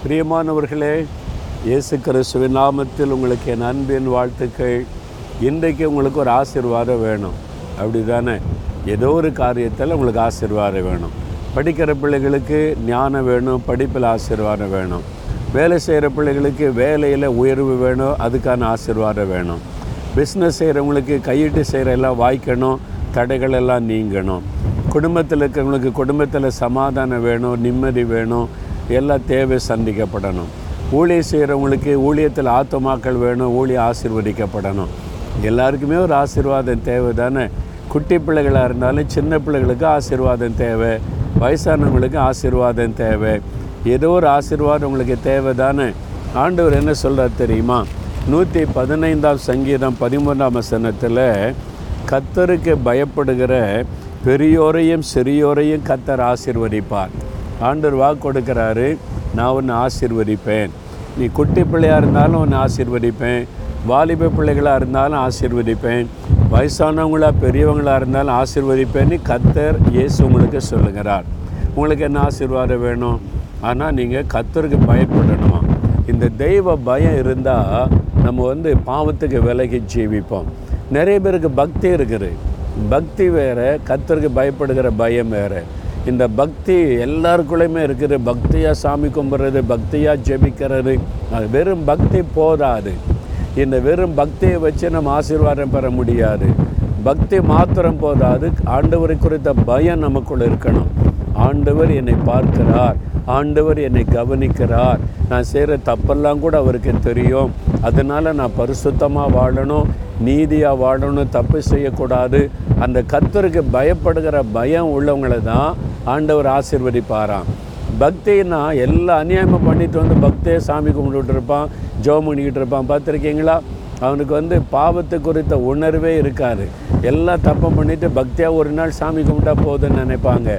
பிரியமானவர்களே இயேசு கிறிஸ்துவின் நாமத்தில் உங்களுக்கு என் அன்பின் வாழ்த்துக்கள். இன்றைக்கு உங்களுக்கு ஒரு ஆசீர்வாதம் வேணும். அப்படி தானே ஏதோ ஒரு காரியத்தில் உங்களுக்கு ஆசீர்வாதம் வேணும். படிக்கிற பிள்ளைகளுக்கு ஞானம் வேணும் படிப்பில் ஆசீர்வாதம் வேணும். வேலை செய்கிற பிள்ளைகளுக்கு வேலையில் உயர்வு வேணும் அதுக்கான ஆசீர்வாதம் வேணும். பிஸ்னஸ் செய்கிறவங்களுக்கு கையிட்டு செய்கிற எல்லாம் வாய்க்கணும் தடைகள் எல்லாம் நீங்கணும். குடும்பத்தில் இருக்கிறவங்களுக்கு குடும்பத்தில் சமாதானம் வேணும் நிம்மதி வேணும் எல்லா தேவை சந்திக்கப்படணும். ஊழியம் செய்கிறவங்களுக்கு ஊழியத்தில் ஆத்துமாக்கள் வேணும் ஊழியம் ஆசிர்வதிக்கப்படணும். எல்லாருக்குமே ஒரு ஆசீர்வாதம் தேவை தானே குட்டி பிள்ளைகளாக இருந்தாலும் சின்ன பிள்ளைகளுக்கு ஆசீர்வாதம் தேவை. வயசானவங்களுக்கு ஆசீர்வாதம் தேவை. ஏதோ ஒரு ஆசீர்வாதம் உங்களுக்கு தேவை தானே ஆண்டவர் என்ன சொல்கிறார் தெரியுமா? நூற்றி பதினைந்தாம் சங்கீதம் பதிமூன்றாம் வசனத்தில் கத்தருக்கு பயப்படுகிற பெரியோரையும் சிறியோரையும் கத்தர் ஆசிர்வதிப்பார். ஆண்டர் வாக்கு கொடுக்குறாரு நான் உன்னை ஆசிர்வதிப்பேன். நீ குட்டி பிள்ளையாக இருந்தாலும் உன்னை ஆசீர்வதிப்பேன். வாலிப பிள்ளைகளாக இருந்தாலும் ஆசீர்வதிப்பேன். வயசானவங்களாக பெரியவங்களாக இருந்தாலும் ஆசிர்வதிப்பேன்னு கத்தர் இயேசு உங்களுக்கு சொல்லுகிறார். உங்களுக்கு என்ன ஆசீர்வாதம் வேணும்? ஆனால் நீங்கள் கத்தருக்கு பயப்படணுமா. இந்த தெய்வ பயம் இருந்தால் நம்ம வந்து பாவத்துக்கு விலகி ஜீவிப்போம். நிறைய பேருக்கு பக்தி இருக்குது. பக்தி வேறு கத்தருக்கு பயப்படுகிற பயம் வேறு. இந்த பக்தி எல்லாருக்குள்ளேயுமே இருக்குது. பக்தியாக சாமி கும்பிட்றது பக்தியாக ஜெபிக்கிறது. அது வெறும் பக்தி போதாது. இந்த வெறும் பக்தியை வச்சு நம்ம ஆசீர்வாதம் பெற முடியாது. பக்தி மாத்திரம் போதாது. ஆண்டவரை குறித்த பயம் நமக்குள்ளே இருக்கணும். ஆண்டவர் என்னை பார்க்கிறார் ஆண்டவர் என்னை கவனிக்கிறார். நான் செய்கிற தப்பெல்லாம் கூட அவருக்கு தெரியும். அதனால் நான் பரிசுத்தமாக வாழணும் நீதியாக வாழணும் தப்பு செய்யக்கூடாது. அந்த கத்தருக்கு பயப்படுகிற பயம் உள்ளவங்களை தான் ஆண்டவர் ஆசிர்வதிப்பாராம். பக்தின்னா எல்லா அநியாயமும் பண்ணிட்டு வந்து பக்தியை சாமி கும்பிட்டுட்டு இருப்பான் ஜோம் பண்ணிக்கிட்டு இருப்பான். பார்த்துருக்கீங்களா? அவனுக்கு வந்து பாவத்தை குறித்த உணர்வே இருக்காது. எல்லாம் தப்பம் பண்ணிவிட்டு பக்தியாக ஒரு நாள் சாமி கும்பிட்டா போதுன்னு நினைப்பாங்க.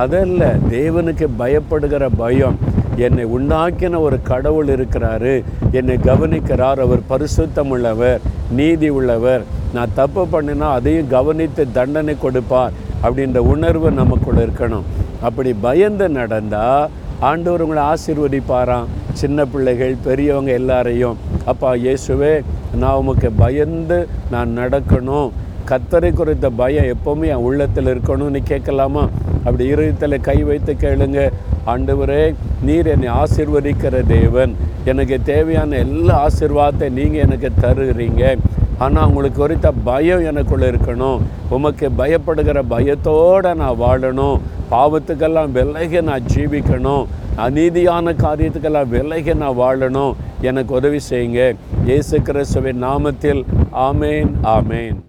அதல்ல தேவனுக்கு பயப்படுகிற பயம் என்னை உண்டாக்கின ஒரு கடவுள் இருக்கிறாரு என்னை கவனிக்கிறார் அவர் பரிசுத்தம் உள்ளவர் நீதி உள்ளவர் நான் தப்பு பண்ணினா அதையும் கவனித்து தண்டனை கொடுப்பார் அப்படின்ற உணர்வு நமக்குள்ள இருக்கணும். அப்படி பயந்து நடந்தால் ஆண்டவர் உங்களை ஆசீர்வதிப்பாராம். சின்ன பிள்ளைகள் பெரியவங்க எல்லாரையும் அப்பா இயேசுவே நான் உமக்கு பயந்து நான் நடக்கணும். கத்தரை குறித்த பயம் எப்போவுமே என் உள்ளத்தில் இருக்கணும்னு கேட்கலாமா? அப்படி இருதயத்தில் கை வைத்து கேளுங்க. ஆண்டவரே நீர் என்னை ஆசிர்வதிக்கிற தேவன். எனக்கு தேவையான எல்லா ஆசிர்வாதத்தை நீங்கள் எனக்கு தருகிறீங்க. ஆனால் உங்களுக்கு குறித்த பயம் எனக்குள்ளே இருக்கணும். உமக்கு பயப்படுகிற பயத்தோடு நான் வாழணும். பாவத்துக்கெல்லாம் விலகி நான் ஜீவிக்கணும். அநீதியான காரியத்துக்கெல்லாம் விலகி நான் வாழணும். எனக்கு உதவி செய்யுங்க. இயேசு கிறிஸ்துவின் நாமத்தில். ஆமேன் ஆமேன்.